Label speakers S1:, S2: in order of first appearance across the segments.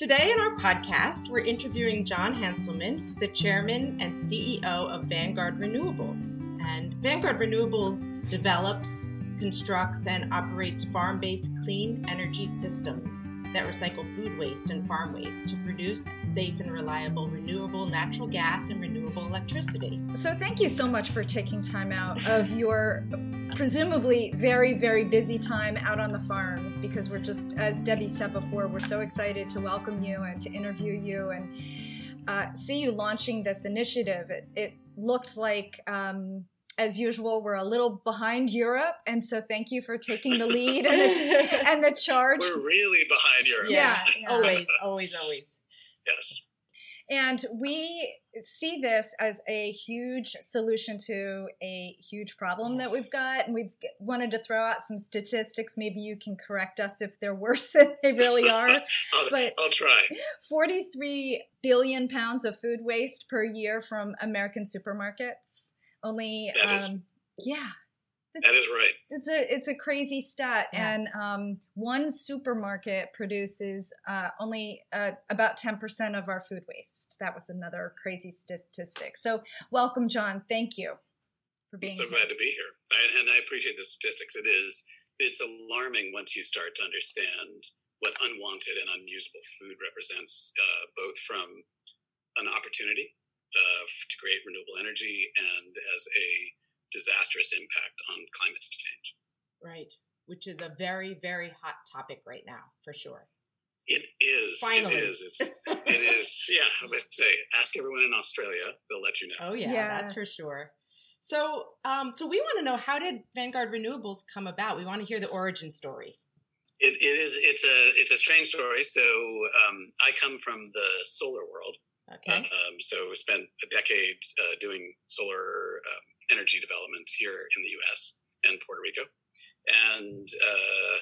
S1: Today in our podcast, we're interviewing John Hanselman, who's the chairman and CEO of Vanguard Renewables. And Vanguard Renewables develops, constructs, and operates farm based clean energy systems that recycle food waste and farm waste to produce safe and reliable renewable natural gas and renewable electricity.
S2: So, thank you so much for taking time out of your presumably very, very busy time out on the farms because we're just, as Debbie said before, we're so excited to welcome you and to interview you and uh, see you launching this initiative. It, it looked like. Um, as usual, we're a little behind Europe, and so thank you for taking the lead and the, and the charge.
S3: We're really behind Europe.
S1: Yeah, yeah. always, always, always.
S3: Yes.
S2: And we see this as a huge solution to a huge problem that we've got. And we've wanted to throw out some statistics. Maybe you can correct us if they're worse than they really are.
S3: I'll,
S2: but
S3: I'll try.
S2: 43 billion pounds of food waste per year from American supermarkets. Only,
S3: That is-
S2: um, yeah.
S3: That is right.
S2: It's a it's a crazy stat,
S1: Yeah.
S2: and um, one supermarket produces uh, only uh, about ten percent of our food waste. That was another crazy statistic. So, welcome, John. Thank you for
S3: I'm
S2: being
S3: so
S2: here.
S3: glad to be here. I, and I appreciate the statistics. It is it's alarming once you start to understand what unwanted and unusable food represents, uh, both from an opportunity uh, to create renewable energy and as a disastrous impact on climate change.
S1: Right. Which is a very, very hot topic right now, for sure.
S3: It is.
S1: Finally.
S3: It is. It's. It is. Yeah. I would say, ask everyone in Australia; they'll let you know.
S1: Oh yeah, that's for sure. So, um, so we want to know how did Vanguard Renewables come about? We want to hear the origin story.
S3: It, it is. It's a. It's a strange story. So um, I come from the solar world.
S1: Okay.
S3: Um, so I spent a decade uh, doing solar um, energy development here in the U.S. and Puerto Rico, and uh,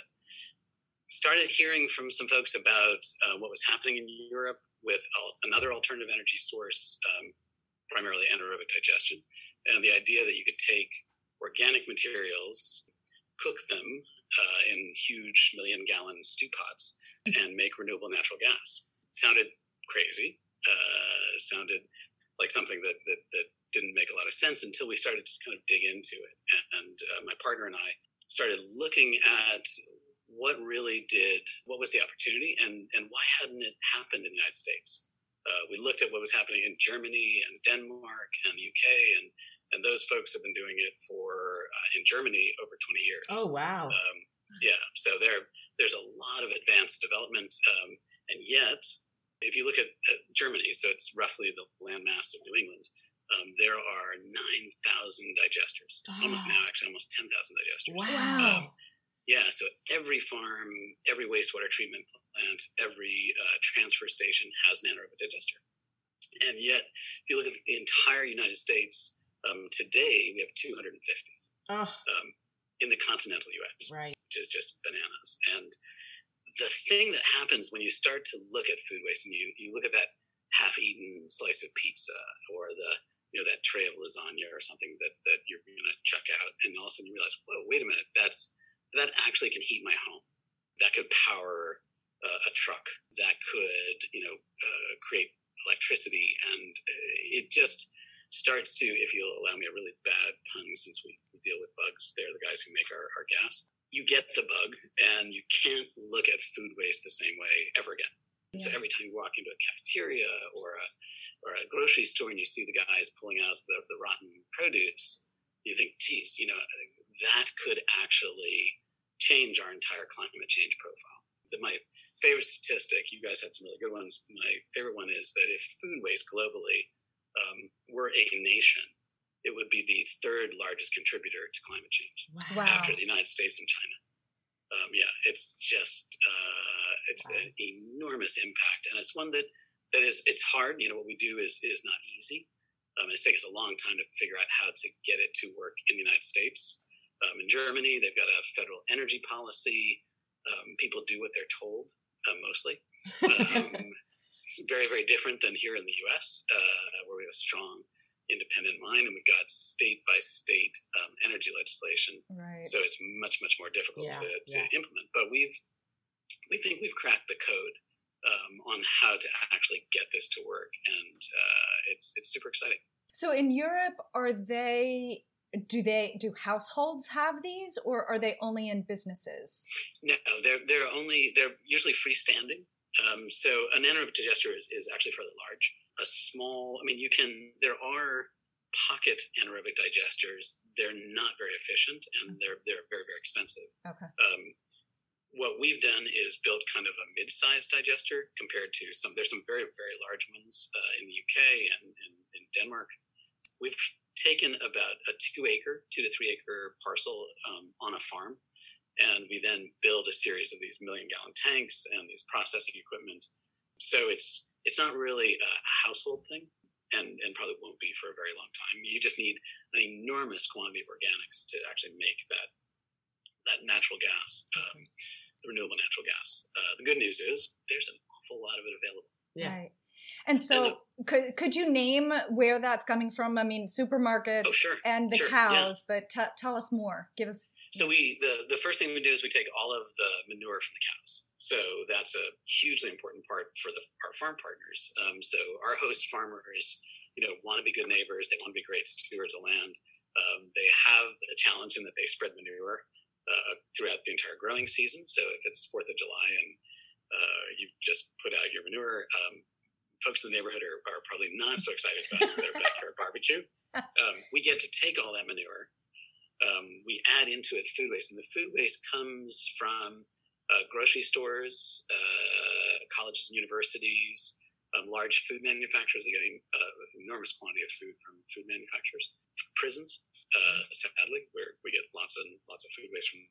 S3: started hearing from some folks about uh, what was happening in Europe with al- another alternative energy source, um, primarily anaerobic digestion, and the idea that you could take organic materials, cook them uh, in huge million-gallon stew pots, and make renewable natural gas. sounded crazy uh, sounded like something that, that that didn't make a lot of sense until we started to kind of dig into it. And uh, my partner and I started looking at what really did, what was the opportunity, and and why hadn't it happened in the United States? Uh, we looked at what was happening in Germany and Denmark and the UK, and and those folks have been doing it for uh, in Germany over 20 years.
S1: Oh wow.
S3: Um, yeah, so there there's a lot of advanced development, um, and yet if you look at, at Germany, so it's roughly the landmass of New England. Um, there are 9,000 digesters, almost
S1: Ah.
S3: now, actually, almost 10,000 digesters.
S1: Wow.
S3: Um, yeah, so every farm, every wastewater treatment plant, every uh, transfer station has an anaerobic digester. And yet, if you look at the entire United States, um, today we have 250
S1: oh,
S3: um, in the continental US
S1: right.
S3: which is just bananas. And the thing that happens when you start to look at food waste and you, you look at that half-eaten slice of pizza or the you know that tray of lasagna or something that, that you're going to chuck out and all of a sudden you realize whoa wait a minute that's that actually can heat my home. That could power uh, a truck. That could you know uh, create electricity and uh, it just starts to if you'll allow me a really bad pun since we, we deal with bugs they're the guys who make our, our gas. You get the bug and you can't look at food waste the same way ever again. So every time you walk into a cafeteria or a or a grocery store and you see the guys pulling out the, the rotten produce, you think, geez, you know, that could actually change our entire climate change profile. But my favorite statistic, you guys had some really good ones. My favorite one is that if food waste globally um, were a nation, it would be the third largest contributor to climate change
S1: Wow.
S2: Wow.
S3: after the United States and China. Um, yeah, it's just uh, it's an enormous impact, and it's one that that is it's hard. You know, what we do is is not easy. Um, it's taken us a long time to figure out how to get it to work in the United States. Um, in Germany, they've got a federal energy policy. Um, people do what they're told, uh, mostly. Um, very, very different than here in the U.S., uh, where we have a strong independent mind and we've got state by state um, energy legislation
S2: Right.
S3: so it's much much more difficult
S1: Yeah,
S3: to, to
S1: yeah.
S3: implement but we've we think we've cracked the code um, on how to actually get this to work, and uh, it's it's super exciting.
S2: So in Europe, are they? Do they do households have these, or are they only in businesses?
S3: No, they're they're only they're usually freestanding. Um, so an anaerobic digester is, is actually fairly large. A small, I mean, you can. There are pocket anaerobic digesters. They're not very efficient, and they're they're very very expensive.
S2: Okay.
S3: Um, what we've done is built kind of a mid-sized digester compared to some. There's some very very large ones uh, in the UK and, in Denmark. We've taken about a two acre, two to three acre parcel um, on a farm, and we then build a series of these million gallon tanks and these processing equipment. So it's it's not really a household thing, and and probably won't be for a very long time. You just need an enormous quantity of organics to actually make that that natural gas, um, the renewable natural gas. Uh, the good news is there's an awful lot of it available.
S2: Yeah. Right. And so, and the, could could you name where that's coming from? I mean, supermarkets
S3: oh, sure,
S2: and the
S3: sure,
S2: cows, yeah. but t- tell us more. Give us.
S3: So we the the first thing we do is we take all of the manure from the cows. So that's a hugely important part for the our farm partners. Um, so our host farmers, you know, want to be good neighbors. They want to be great stewards of land. Um, they have a challenge in that they spread manure uh, throughout the entire growing season. So if it's Fourth of July and uh, you just put out your manure, um, folks in the neighborhood are, are, probably not so excited about their backyard barbecue. Um, we get to take all that manure. Um, we add into it food waste, and the food waste comes from uh, grocery stores, uh, colleges and universities, um, large food manufacturers. We get an uh, enormous quantity of food from food manufacturers, prisons, uh, sadly, where we get lots and lots of food waste from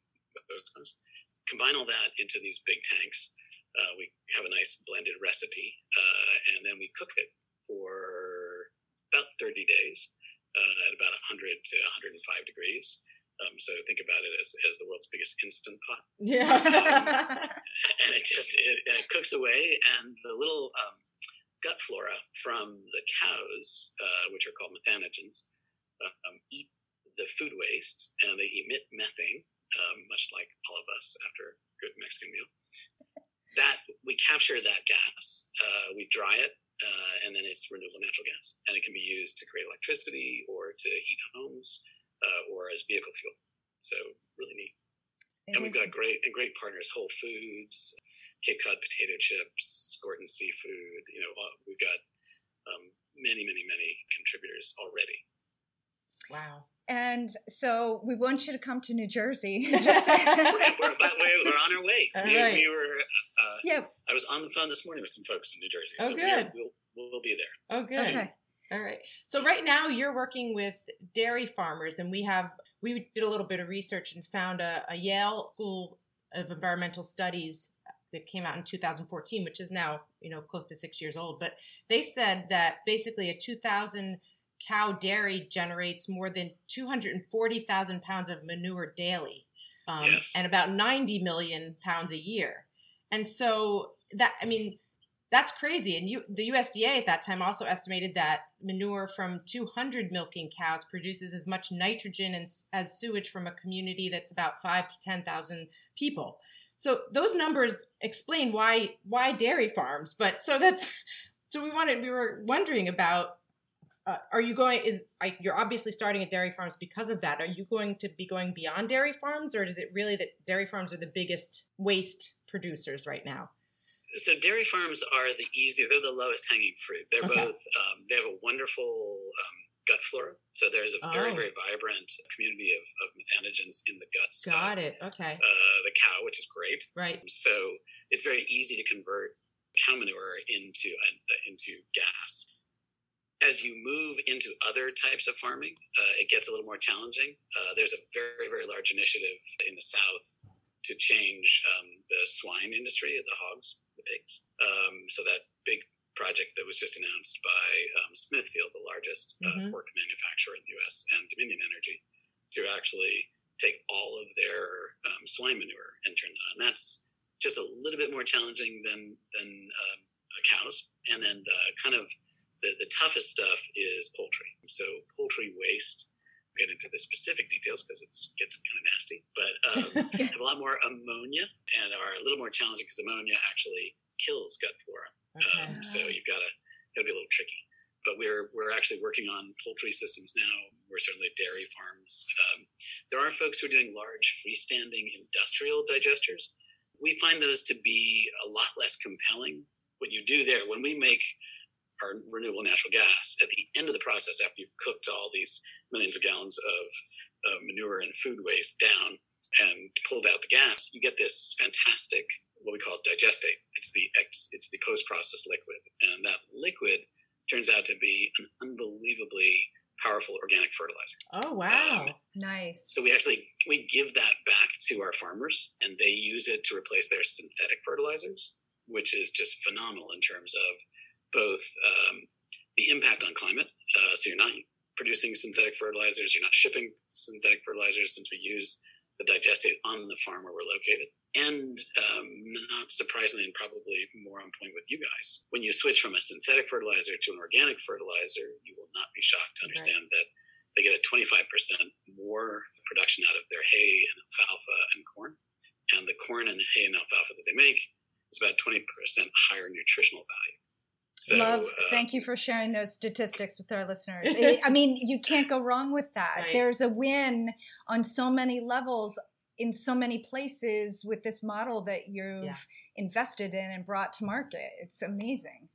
S3: those kinds. Combine all that into these big tanks. Uh, we have a nice blended recipe, uh, and then we cook it for about 30 days uh, at about 100 to 105 degrees. Um, so think about it as, as the world's biggest instant pot.
S1: Yeah.
S3: um, and it just it, it, cooks away, and the little um, gut flora from the cows, uh, which are called methanogens, um, eat the food waste, and they emit methane, um, much like all of us after a good Mexican meal. That we capture that gas, uh, we dry it, uh, and then it's renewable natural gas, and it can be used to create electricity or to heat homes uh, or as vehicle fuel. So really neat. It and we've got great and great partners: Whole Foods, Cape Cod potato chips, Gordon Seafood. You know, we've got um, many, many, many contributors already.
S1: Wow.
S2: And so we want you to come to New Jersey.
S3: Just we're, we're, we're, on our way.
S1: All
S3: we,
S1: right.
S3: we were. Uh,
S2: yeah.
S3: I was on the phone this morning with some folks in New Jersey.
S1: Oh,
S3: so
S1: good.
S3: We'll, we'll, we'll be there.
S1: Oh, good.
S2: Okay.
S1: All right. So right now you're working with dairy farmers, and we have we did a little bit of research and found a, a Yale School of Environmental Studies that came out in 2014, which is now you know close to six years old. But they said that basically a 2,000 cow dairy generates more than 240,000 pounds of manure daily, um,
S3: yes.
S1: and about 90 million pounds a year. And so that I mean that's crazy. And you, the USDA at that time also estimated that manure from 200 milking cows produces as much nitrogen as, as sewage from a community that's about five to 10,000 people. So those numbers explain why why dairy farms. But so that's so we wanted we were wondering about uh, are you going is I, you're obviously starting at dairy farms because of that. Are you going to be going beyond dairy farms, or is it really that dairy farms are the biggest waste producers right now?
S3: so dairy farms are the easiest they're the lowest hanging fruit they're
S1: Okay.
S3: both um, they have a wonderful um, gut flora so there's a very
S1: Oh.
S3: very vibrant community of, of methanogens in the guts
S1: Got
S3: of
S1: it. Okay.
S3: uh, the cow which is great
S1: Right.
S3: so it's very easy to convert cow manure into uh, into gas as you move into other types of farming uh, it gets a little more challenging. Uh, there's a very very large initiative in the south to change um, the swine industry the hogs the pigs. Um, so that big project that was just announced by um, smithfield the largest uh,
S1: Mhm.
S3: pork manufacturer in the us and dominion energy to actually take all of their um, swine manure and turn that on. That's just a little bit more challenging than than um, cows. And then the kind of the, the toughest stuff is poultry so poultry waste get into the specific details because it gets kind of nasty but um, have a lot more ammonia and are a little more challenging because ammonia actually kills gut flora.
S1: Okay.
S3: Um, so you've got to got to be a little tricky. But we're we're actually working on poultry systems now. We're certainly dairy farms. Um, there are folks who are doing large freestanding industrial digesters. We find those to be a lot less compelling. What you do there, when we make our renewable natural gas, at the end of the process, after you've cooked all these millions of gallons of uh, manure and food waste down and pulled out the gas, you get this fantastic what we call digestate. It's the ex, it's the post process liquid, and that liquid turns out to be an unbelievably powerful organic fertilizer.
S1: Oh wow! Um,
S2: nice.
S3: So we actually we give that back to our farmers, and they use it to replace their synthetic fertilizers, which is just phenomenal in terms of both um, the impact on climate. Uh, so you're not producing synthetic fertilizers, you're not shipping synthetic fertilizers since we use the digestate on the farm where we're located. And um, not surprisingly, and probably more on point with you guys, when you switch from a synthetic fertilizer to an organic fertilizer, you will not be shocked to understand right. that they get a 25% more production out of their hay and alfalfa and corn. And the corn and hay and alfalfa that they make is about 20% higher nutritional value.
S2: So, Love, uh, thank you for sharing those statistics with our listeners. I mean, you can't go wrong with that. Right. There's a win on so many levels in so many places with this model that you've yeah. invested in and brought to market. It's amazing.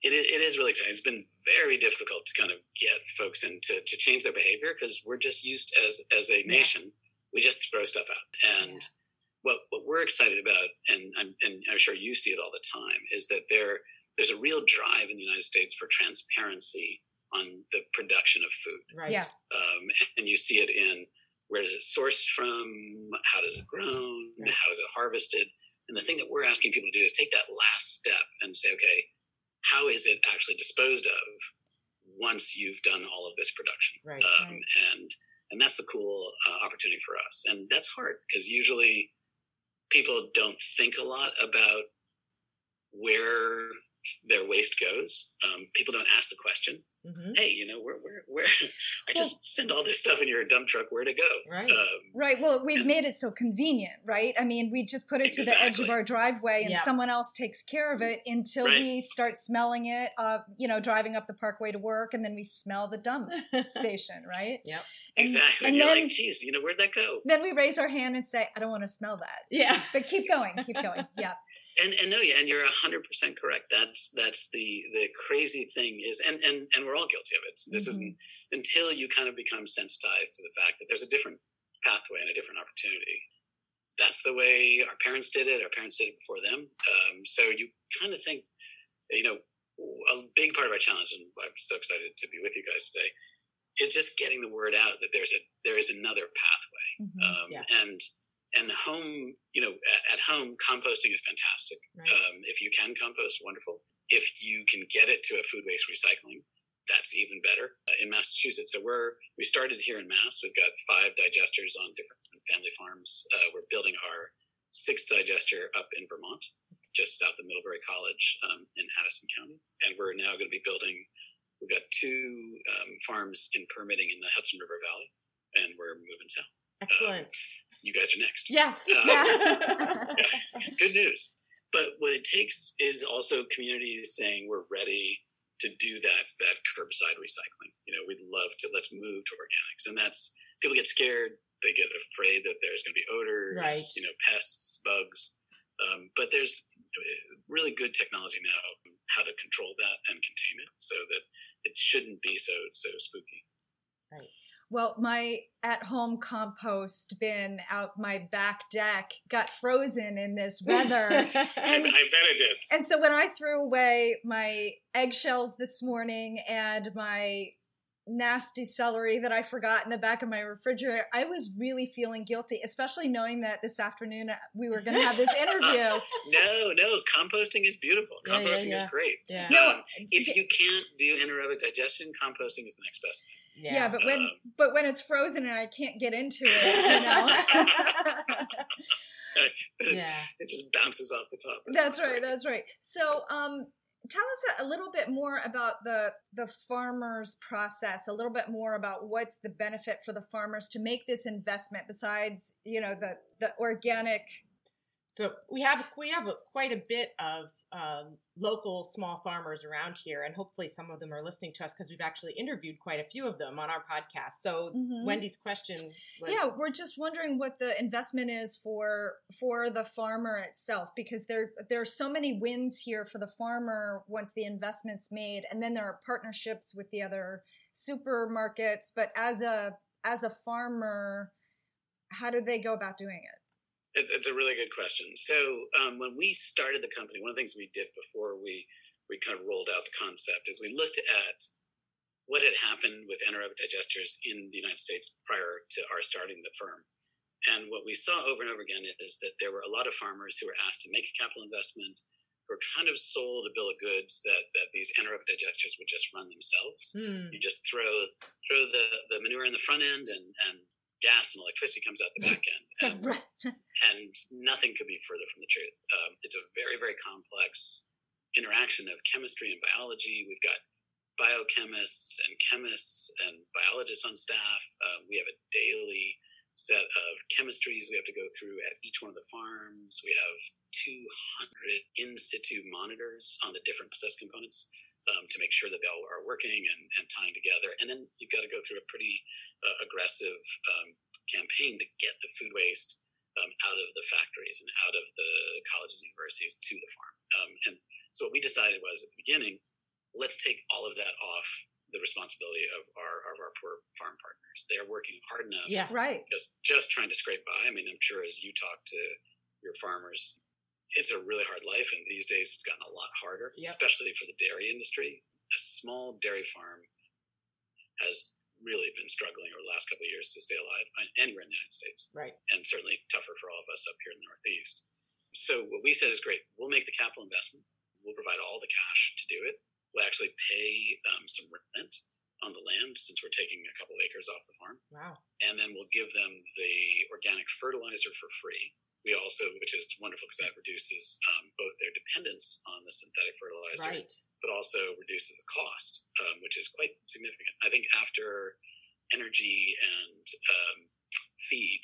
S3: It, it is really exciting. It's been very difficult to kind of get folks into to change their behavior because we're just used as as a nation, yeah. we just throw stuff out. And yeah. what what we're excited about, and I'm and I'm sure you see it all the time, is that there there's a real drive in the United States for transparency on the production of food.
S2: Right. Yeah.
S3: Um, and you see it in where is it sourced from? How does it grown? Right. How is it harvested? And the thing that we're asking people to do is take that last step and say, okay, how is it actually disposed of once you've done all of this production?
S1: Right. Um,
S3: right. And and that's the cool uh, opportunity for us. And that's hard because usually people don't think a lot about where their waste goes. Um, people don't ask the question. Mm-hmm. Hey, you know, where, where, where? I just well, send all this stuff in your dump truck. Where to go?
S1: Right. Um,
S2: right. Well, we've and, made it so convenient, right? I mean, we just put it exactly. to the edge of our driveway, and yep. someone else takes care of it until right. we start smelling it. Uh, you know, driving up the parkway to work, and then we smell the dump station, right?
S1: Yep.
S3: And, exactly. And, and you're then, like, geez, you know, where'd that go?
S2: Then we raise our hand and say, I don't want to smell that.
S1: Yeah.
S2: But keep going, keep going. Yeah
S3: and and no, yeah, and you're hundred percent correct. That's that's the the crazy thing is, and and and we're all guilty of it. So this mm-hmm. isn't until you kind of become sensitized to the fact that there's a different pathway and a different opportunity. That's the way our parents did it. Our parents did it before them. Um, so you kind of think, you know, a big part of our challenge, and I'm so excited to be with you guys today, is just getting the word out that there's a there is another pathway,
S1: mm-hmm. um,
S3: yeah. and and home, you know, at, at home, composting is fantastic. Right. Um, if you can compost, wonderful. If you can get it to a food waste recycling, that's even better. Uh, in Massachusetts, so we're we started here in Mass. We've got five digesters on different family farms. Uh, we're building our sixth digester up in Vermont, just south of Middlebury College um, in Addison County, and we're now going to be building. We've got two um, farms in permitting in the Hudson River Valley, and we're moving south.
S1: Excellent.
S3: Um, you guys are next.
S1: Yes.
S3: Uh, yeah. Good news. But what it takes is also communities saying we're ready to do that that curbside recycling. You know, we'd love to let's move to organics, and that's people get scared. They get afraid that there's going to be odors,
S1: right.
S3: you know, pests, bugs. Um, but there's really good technology now how to control that and contain it so that it shouldn't be so so spooky.
S1: Right.
S2: Well, my at home compost bin out my back deck got frozen in this weather. and,
S3: I, bet it did.
S2: And so when I threw away my eggshells this morning and my nasty celery that I forgot in the back of my refrigerator, I was really feeling guilty, especially knowing that this afternoon we were going to have this interview.
S3: no, no, composting is beautiful. Composting yeah, yeah, yeah. is great.
S1: Yeah.
S3: No, um, if you can't do anaerobic digestion, composting is the next best thing.
S2: Yeah. yeah, but when but when it's frozen and I can't get into it, you know.
S3: yeah. It just bounces off the top.
S2: That's, that's right. That's right. So, um, tell us a little bit more about the the farmers process a little bit more about what's the benefit for the farmers to make this investment besides you know the the organic
S1: so we have we have a, quite a bit of uh, local small farmers around here, and hopefully some of them are listening to us because we've actually interviewed quite a few of them on our podcast. So
S2: Mhm.
S1: Wendy's question was,
S2: yeah, we're just wondering what the investment is for for the farmer itself because there there are so many wins here for the farmer once the investment's made, and then there are partnerships with the other supermarkets. But as a as a farmer, how do they go about doing it?
S3: It's, it's a really good question. So um, when we started the company, one of the things we did before we we kind of rolled out the concept is we looked at what had happened with anaerobic digesters in the United States prior to our starting the firm. And what we saw over and over again is that there were a lot of farmers who were asked to make a capital investment, who were kind of sold a bill of goods that, that these anaerobic digesters would just run themselves.
S1: Hmm,
S3: You just throw throw the, the manure in the front end and, and gas and electricity comes out the back end. And and nothing could be further from the truth. Um, it's a very, very complex interaction of chemistry and biology. We've got biochemists and chemists and biologists on staff. Um, we have a daily set of chemistries we have to go through at each one of the farms. We have 200 in situ monitors on the different process components um, to make sure that they all are working and, and tying together. And then you've got to go through a pretty uh, aggressive um, campaign to get the food waste um, out of the factories and out of the colleges and universities to the farm. Um, and so what we decided was at the beginning, let's take all of that off the responsibility of our of our poor farm partners. They're working hard enough,
S1: Yeah.
S2: Right.
S3: just just trying to scrape by. I mean, I'm sure as you talk to your farmers, it's a really hard life, and these days it's gotten a lot harder,
S1: Yep.
S3: especially for the dairy industry. A small dairy farm has really been struggling over the last couple of years to stay alive uh, anywhere in the United States
S1: right.
S3: and certainly tougher for all of us up here in the Northeast. So what we said is great. We'll make the capital investment. We'll provide all the cash to do it. We'll actually pay um, some rent on the land since we're taking a couple of acres off the farm,
S1: Wow.
S3: and then we'll give them the organic fertilizer for free. We also, which is wonderful because that reduces um, both their dependence on the synthetic fertilizer
S1: Right.
S3: But also reduces the cost, um, which is quite significant. I think after energy and um, feed,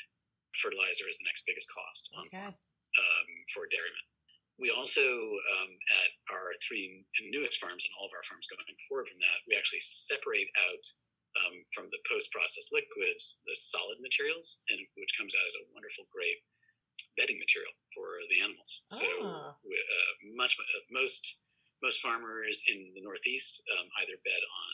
S3: fertilizer is the next biggest cost on
S1: Okay.
S3: um, for dairymen. We also, um, at our three newest farms and all of our farms going forward from that, we actually separate out um, from the post-processed liquids the solid materials, and which comes out as a wonderful, great bedding material for the animals. So
S1: Ah.
S3: uh, much uh, most most farmers in the Northeast um, either bed on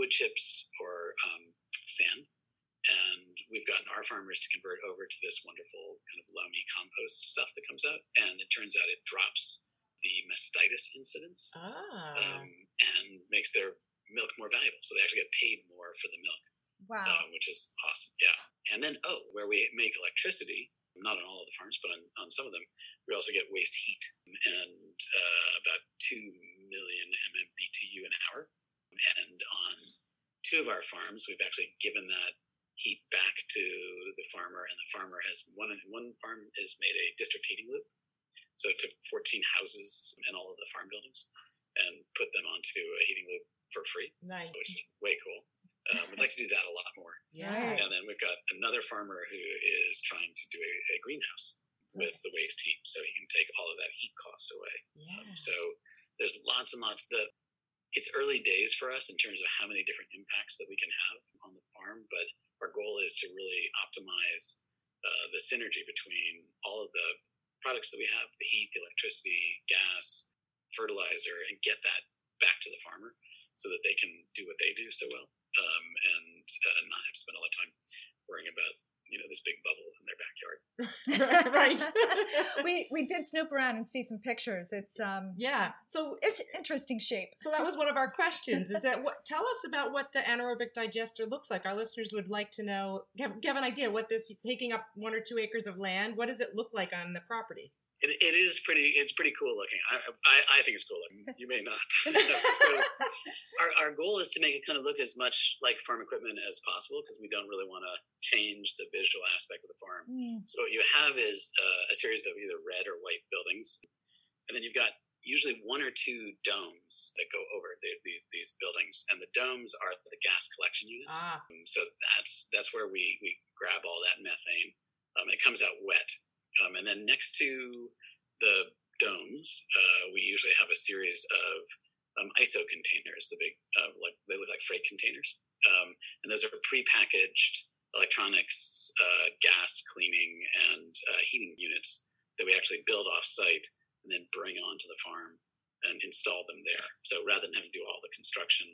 S3: wood chips or um, sand, and we've gotten our farmers to convert over to this wonderful kind of loamy compost stuff that comes out, and it turns out it drops the mastitis incidence
S1: Ah.
S3: um, and makes their milk more valuable. So they actually get paid more for the milk
S2: Wow.
S3: uh, which is awesome. Yeah. And then, oh, where we make electricity, not on all of the farms, but on, on some of them, we also get waste heat and uh, about 2 million MMBTU an hour. And on two of our farms, we've actually given that heat back to the farmer, and the farmer has one, one farm has made a district heating loop. So it took 14 houses and all of the farm buildings and put them onto a heating loop for free,
S1: nice.
S3: which is way cool. Um, we'd like to do that a lot more.
S1: Yeah.
S3: And then we've got another farmer who is trying to do a, a greenhouse with the waste heat, so he can take all of that heat cost away.
S1: Yeah.
S3: So there's lots and lots that it's early days for us in terms of how many different impacts that we can have on the farm, but our goal is to really optimize uh, the synergy between all of the products that we have the heat, the electricity, gas, fertilizer and get that back to the farmer so that they can do what they do so well um, and uh, not have to spend all their time worrying about you know this big bubble in their backyard.
S1: right.
S2: we we did snoop around and see some pictures. It's um
S1: yeah. So
S2: it's interesting shape.
S1: so that was one of our questions is that what tell us about what the anaerobic digester looks like our listeners would like to know give, give an idea what this taking up one or two acres of land what does it look like on the property
S3: It, it is pretty. It's pretty cool looking. I, I, I think it's cool looking. You may not. so our, our goal is to make it kind of look as much like farm equipment as possible because we don't really want to change the visual aspect of the farm.
S2: Mm.
S3: So what you have is uh, a series of either red or white buildings, and then you've got usually one or two domes that go over the, these these buildings, and the domes are the gas collection units.
S1: ah
S3: so that's that's where we we grab all that methane. Um, it comes out wet, um, and then next to the domes, uh, we usually have a series of um, ISO containers, the big, uh, like they look like freight containers, um, and those are prepackaged electronics, uh, gas cleaning, and uh, heating units that we actually build off site and then bring onto the farm and install them there. So rather than having to do all the construction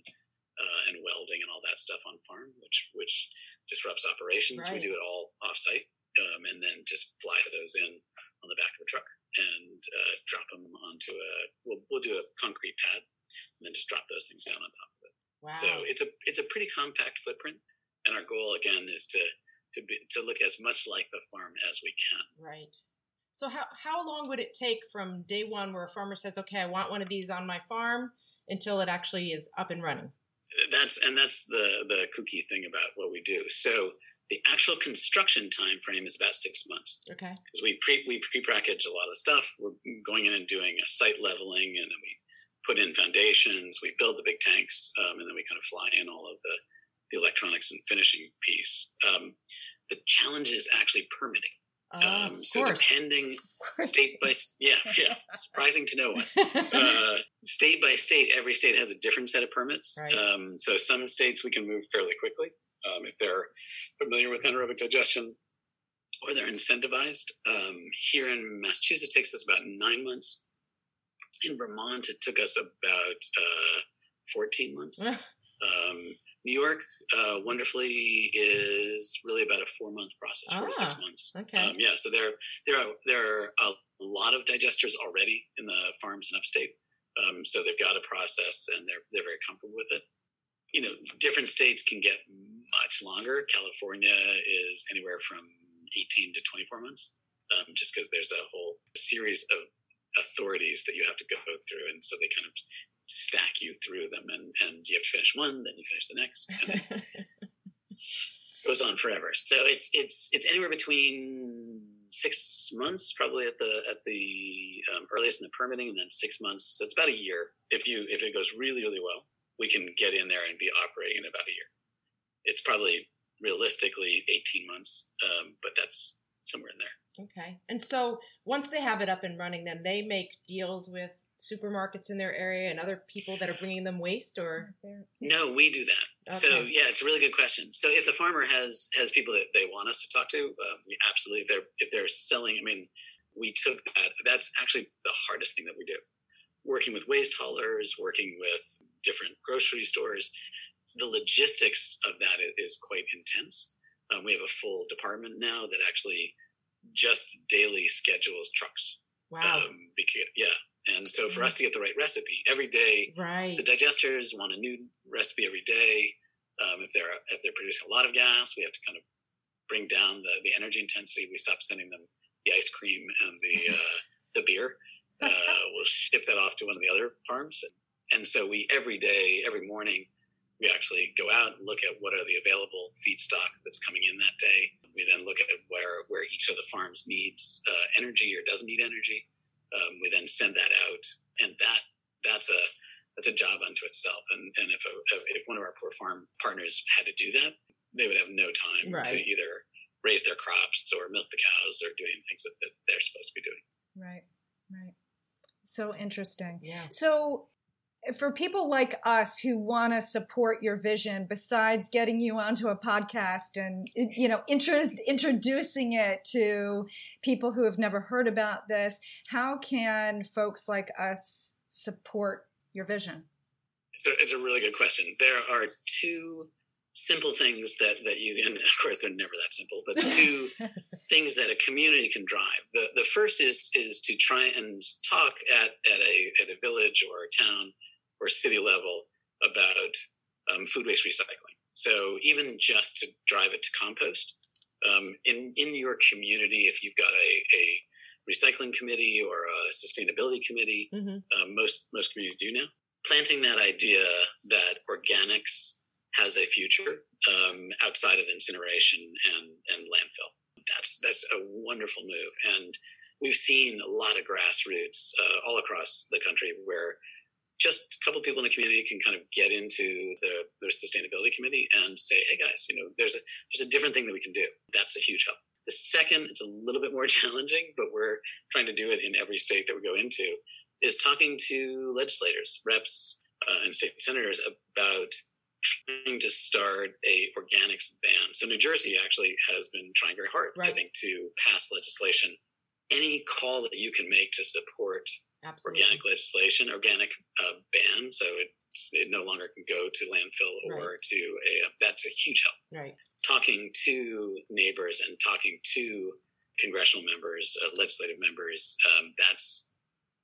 S3: uh, and welding and all that stuff on farm, which which disrupts operations, right. we do it all off site. Um, and then just fly those in on the back of a truck and uh, drop them onto a. We'll, we'll do a concrete pad and then just drop those things down on top of it. Wow. So it's a it's a pretty compact footprint, and our goal again is to to be to look as much like the farm as we can.
S1: Right. So how how long would it take from day one where a farmer says, "Okay, I want one of these on my farm," until it actually is up and running?
S3: That's and that's the the kooky thing about what we do. So the actual construction time frame is about six months.
S1: Okay.
S3: Because we pre we pre package a lot of stuff. We're going in and doing a site leveling, and then we put in foundations. We build the big tanks, um, and then we kind of fly in all of the the electronics and finishing piece. Um, the challenge is actually permitting.
S1: Uh, um,
S3: so
S1: course.
S3: depending state by state yeah yeah surprising to no one uh, state by state every state has a different set of permits
S1: right.
S3: um, so some states we can move fairly quickly um, if they're familiar with anaerobic digestion or they're incentivized um, here in massachusetts it takes us about nine months in vermont it took us about uh, 14 months um, New York, uh, wonderfully, is really about a four month process, four ah, to six ah, months.
S1: Okay.
S3: Um, yeah, so there there are there are a lot of digesters already in the farms in upstate, um, so they've got a process and they're they're very comfortable with it. You know, different states can get much longer. California is anywhere from eighteen to twenty four months, um, just because there's a whole series of authorities that you have to go through, and so they kind of stack you through them and, and you have to finish one then you finish the next and it goes on forever. So it's it's it's anywhere between six months probably at the at the um, earliest in the permitting and then six months so it's about a year. If you if it goes really really well we can get in there and be operating in about a year it's probably realistically 18 months um, but that's somewhere in there.
S1: Okay. And so once they have it up and running then they make deals with supermarkets in their area and other people that are bringing them waste or?
S3: No we do that. Okay. so yeah it's a really good question. So if the farmer has has people that they want us to talk to uh, we absolutely if they're if they're selling i mean we took that that's actually the hardest thing that we do. Working with waste haulers working with different grocery stores the logistics of that is quite intense um, we have a full department now that actually just daily schedules trucks
S1: wow
S3: um, because, yeah and so for us to get the right recipe every day,
S1: right.
S3: the digesters want a new recipe every day. Um, if they're if they're producing a lot of gas, we have to kind of bring down the, the energy intensity. We stop sending them the ice cream and the uh, the beer. Uh, we'll ship that off to one of the other farms. And so we every day, every morning, we actually go out and look at what are the available feedstock that's coming in that day. We then look at where where each of the farms needs uh, energy or doesn't need energy um, we then send that out, and that that's a that's a job unto itself. And and if a, if one of our poor farm partners had to do that, they would have no time
S1: right.
S3: to either raise their crops or milk the cows or doing things that, that they're supposed to be doing.
S2: Right, right. So interesting.
S1: Yeah.
S2: So for people like us who want to support your vision besides getting you onto a podcast and you know intro- introducing it to people who have never heard about this how can folks like us support your vision?
S3: It's a, it's a really good question. There are two simple things that that you and of course they're never that simple but two things that a community can drive. The the first is is to try and talk at at a at a village or a town or city level about um, food waste recycling. So even just to drive it to compost um, in in your community, if you've got a, a recycling committee or a sustainability committee,
S1: mm-hmm.
S3: um, most most communities do now. Planting that idea that organics has a future um, outside of incineration and, and landfill. That's that's a wonderful move, and we've seen a lot of grassroots uh, all across the country where just a couple of people in the community can kind of get into their sustainability committee and say, hey guys, you know, there's a there's a different thing that we can do. That's a huge help. The second, it's a little bit more challenging, but we're trying to do it in every state that we go into, is talking to legislators, reps, uh, and state senators about trying to start a organics ban. So New Jersey actually has been trying very hard, right. I think, to pass legislation. Any call that you can make to support Absolutely. organic legislation, organic uh, ban, so it, it no longer can go to landfill or right. to a that's a huge help.
S1: Right.
S3: Talking to neighbors and talking to congressional members, uh, legislative members, um, that's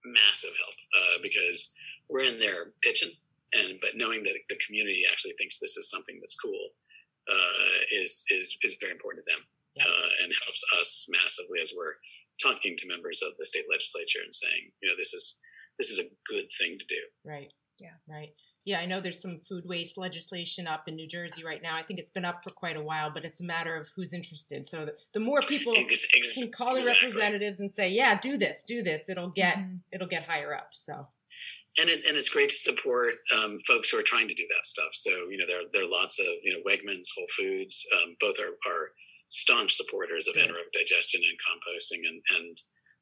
S3: massive help uh, because we're in there pitching and but knowing that the community actually thinks this is something that's cool uh, is is is very important to them yeah. uh, and helps us massively as we're talking to members of the state legislature and saying you know this is this is a good thing to do
S1: right yeah right yeah i know there's some food waste legislation up in new jersey right now i think it's been up for quite a while but it's a matter of who's interested so the, the more people ex- ex- can call exactly. the representatives and say yeah do this do this it'll get mm-hmm. it'll get higher up so
S3: and it, and it's great to support um, folks who are trying to do that stuff. So you know there there are lots of you know Wegmans, Whole Foods, um, both are are staunch supporters of anaerobic digestion and composting, and and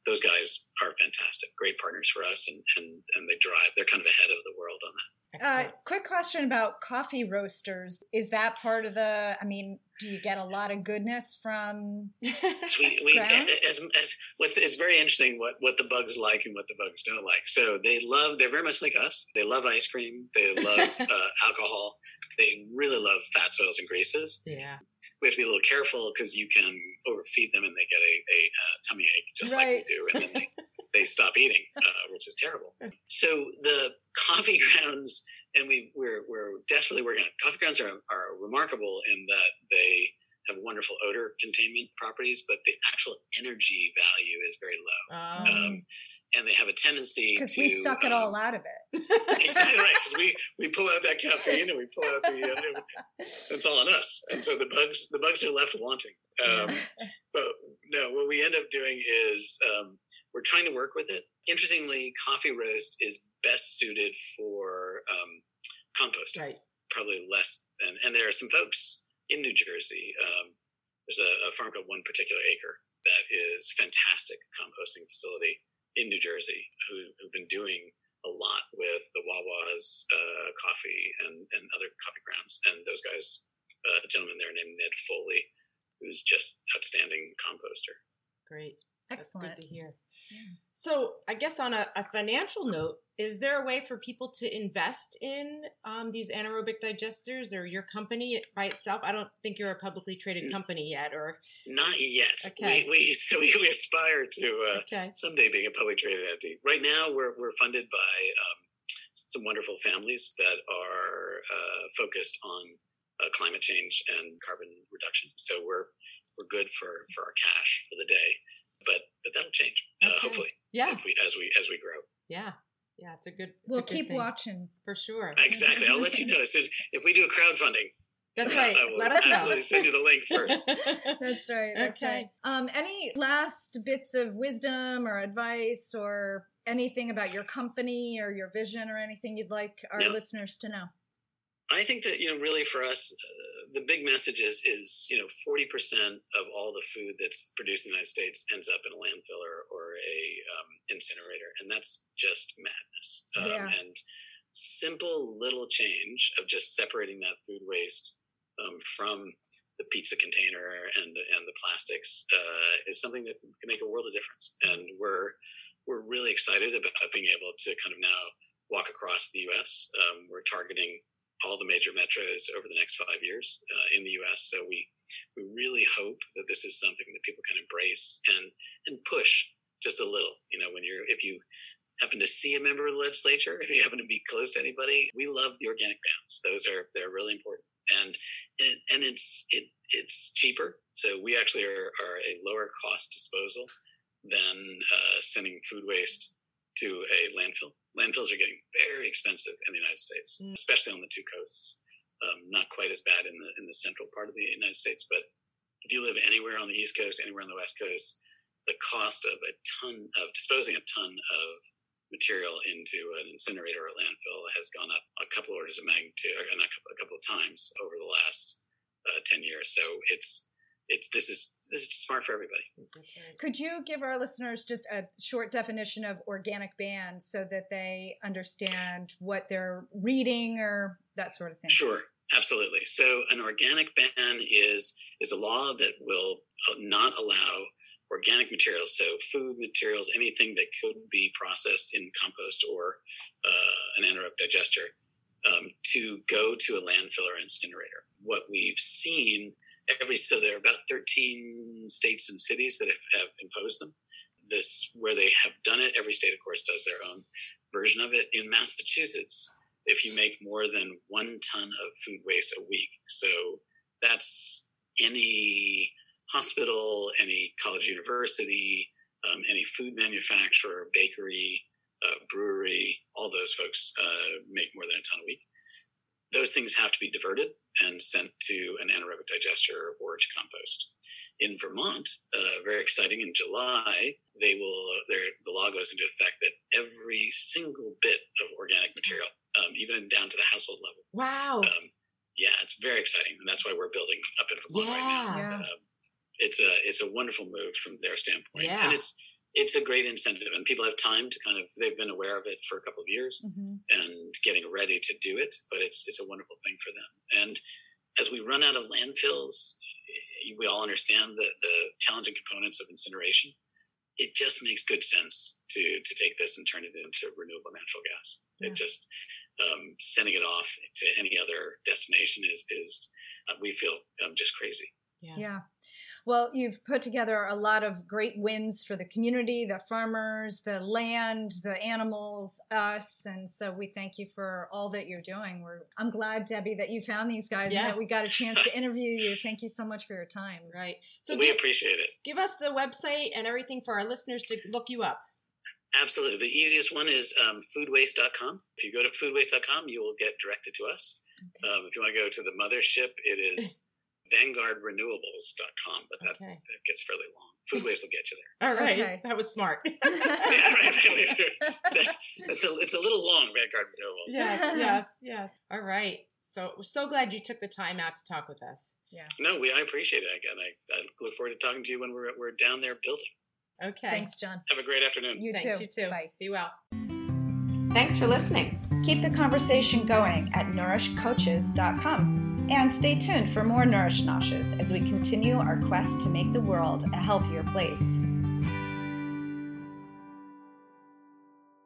S3: those guys are fantastic, great partners for us, and and and they drive. They're kind of ahead of the world on that.
S2: Uh, quick question about coffee roasters. Is that part of the? I mean, do you get a lot of goodness from?
S3: we, we as, as what's it's very interesting what what the bugs like and what the bugs don't like. So they love. They're very much like us. They love ice cream. They love uh, alcohol. They really love fats, oils, and greases.
S1: Yeah.
S3: We have to be a little careful because you can overfeed them and they get a, a uh, tummy ache just right. like we do, and then they, they stop eating, uh, which is terrible. So the coffee grounds, and we we're, we're desperately working on coffee grounds are, are remarkable in that they have wonderful odor containment properties, but the actual energy value is very low. Um, um, and they have a tendency
S2: because we suck um, it all out of it.
S3: exactly right. Because we we pull out that caffeine and we pull out the. Uh, it's all on us, and so the bugs the bugs are left wanting. Um, but no, what we end up doing is um, we're trying to work with it. Interestingly, coffee roast is best suited for um, composting.
S1: Right.
S3: Probably less than, and there are some folks in New Jersey. Um, there's a, a, farm called One Particular Acre that is fantastic composting facility in New Jersey who, who've been doing a lot with the Wawa's uh, coffee and, and other coffee grounds. And those guys, uh, a gentleman there named Ned Foley, who's just outstanding composter.
S1: Great.
S2: Excellent.
S1: That's good to hear. Yeah. So, I guess on a, a, financial note, is there a way for people to invest in um, these anaerobic digesters or your company by itself? I don't think you're a publicly traded company yet, or
S3: not yet. Okay. We, we so we, we aspire to uh, okay. someday being a publicly traded entity. Right now, we're we're funded by um, some wonderful families that are uh, focused on uh, climate change and carbon reduction. So we're we're good for for our cash for the day, but but that'll change uh, okay. hopefully.
S1: Yeah,
S3: we, as we as we grow.
S1: Yeah. Yeah, it's a good. It's
S2: we'll
S1: a good
S2: keep
S1: thing.
S2: watching
S1: for sure.
S3: Exactly, I'll let you know. So if we do a crowdfunding,
S1: that's right. Let us
S3: absolutely know. send you the link first.
S2: that's right. That's okay. right. Um, any last bits of wisdom or advice or anything about your company or your vision or anything you'd like our yeah. listeners to know?
S3: I think that you know, really for us, uh, the big message is is you know, forty percent of all the food that's produced in the United States ends up in a landfill or, or a um, incinerator, and that's just madness. Um, yeah. And simple little change of just separating that food waste um, from the pizza container and the, and the plastics uh, is something that can make a world of difference. And we're we're really excited about being able to kind of now walk across the U.S. Um, we're targeting all the major metros over the next five years uh, in the U.S. So we we really hope that this is something that people can embrace and and push just a little. You know, when you're if you happen to see a member of the legislature, if you happen to be close to anybody, we love the organic bans. Those are they're really important, and and, and it's it it's cheaper. So we actually are, are a lower cost disposal than uh, sending food waste to a landfill landfills are getting very expensive in the United States, mm. especially on the two coasts. Um, not quite as bad in the in the central part of the United States, but if you live anywhere on the East Coast, anywhere on the West Coast, the cost of a ton of disposing a ton of material into an incinerator or landfill has gone up a couple orders of magnitude, or not a couple, a couple of times over the last uh, ten years. So it's it's this is this is smart for everybody.
S2: Could you give our listeners just a short definition of organic ban so that they understand what they're reading or that sort of thing?
S3: Sure, absolutely. So an organic ban is is a law that will uh, not allow organic materials, so food materials, anything that could be processed in compost or uh, an anaerobic digester, um, to go to a landfill or incinerator. What we've seen every so there are about 13 states and cities that have, have imposed them. This where they have done it. Every state, of course, does their own version of it. In Massachusetts, if you make more than one ton of food waste a week, so that's any hospital, any college university, um, any food manufacturer, bakery, uh, brewery, all those folks uh, make more than a ton a week. Those things have to be diverted and sent to an anaerobic digester or to compost. In Vermont, uh, very exciting, in July, they will, the law goes into effect that every single bit of organic material, um, even down to the household level.
S1: Wow. Um,
S3: yeah, it's very exciting. And that's why we're building up in Vermont yeah. right now. Yeah. Um, it's a it's a wonderful move from their standpoint, yeah. and it's it's a great incentive, and people have time to kind of they've been aware of it for a couple of years mm-hmm. and getting ready to do it. But it's it's a wonderful thing for them. And as we run out of landfills, we all understand the the challenging components of incineration. It just makes good sense to to take this and turn it into renewable natural gas. Yeah. It just um, sending it off to any other destination is is uh, we feel um, just crazy.
S2: Yeah. yeah. Well, you've put together a lot of great wins for the community, the farmers, the land, the animals, us, and so we thank you for all that you're doing. We're I'm glad, Debbie, that you found these guys yeah. and that we got a chance to interview you. Thank you so much for your time.
S1: Right.
S3: So we give, appreciate it.
S1: Give us the website and everything for our listeners to look you up.
S3: Absolutely. The easiest one is um, foodwaste.com. If you go to foodwaste.com, you will get directed to us. Okay. Um, if you want to go to the mothership, it is vanguardrenewables.com, but that, okay. that gets fairly long. Food waste will get you there.
S1: All right. Okay. That was smart. yeah,
S3: right. That's, that's a, it's a little long, Vanguard Renewables.
S1: Yes, yes, yes. All right. So we're so glad you took the time out to talk with us.
S2: Yeah.
S3: No, we I appreciate it. Again, I, I look forward to talking to you when we're we're down there building.
S1: Okay.
S2: Thanks, John.
S3: Have a great afternoon.
S2: You
S1: Thanks,
S2: too.
S1: You too.
S2: Bye.
S1: Be well.
S2: Thanks for listening. Keep the conversation going at nourishcoaches.com. And stay tuned for more Nourish Noshes as we continue our quest to make the world a healthier place.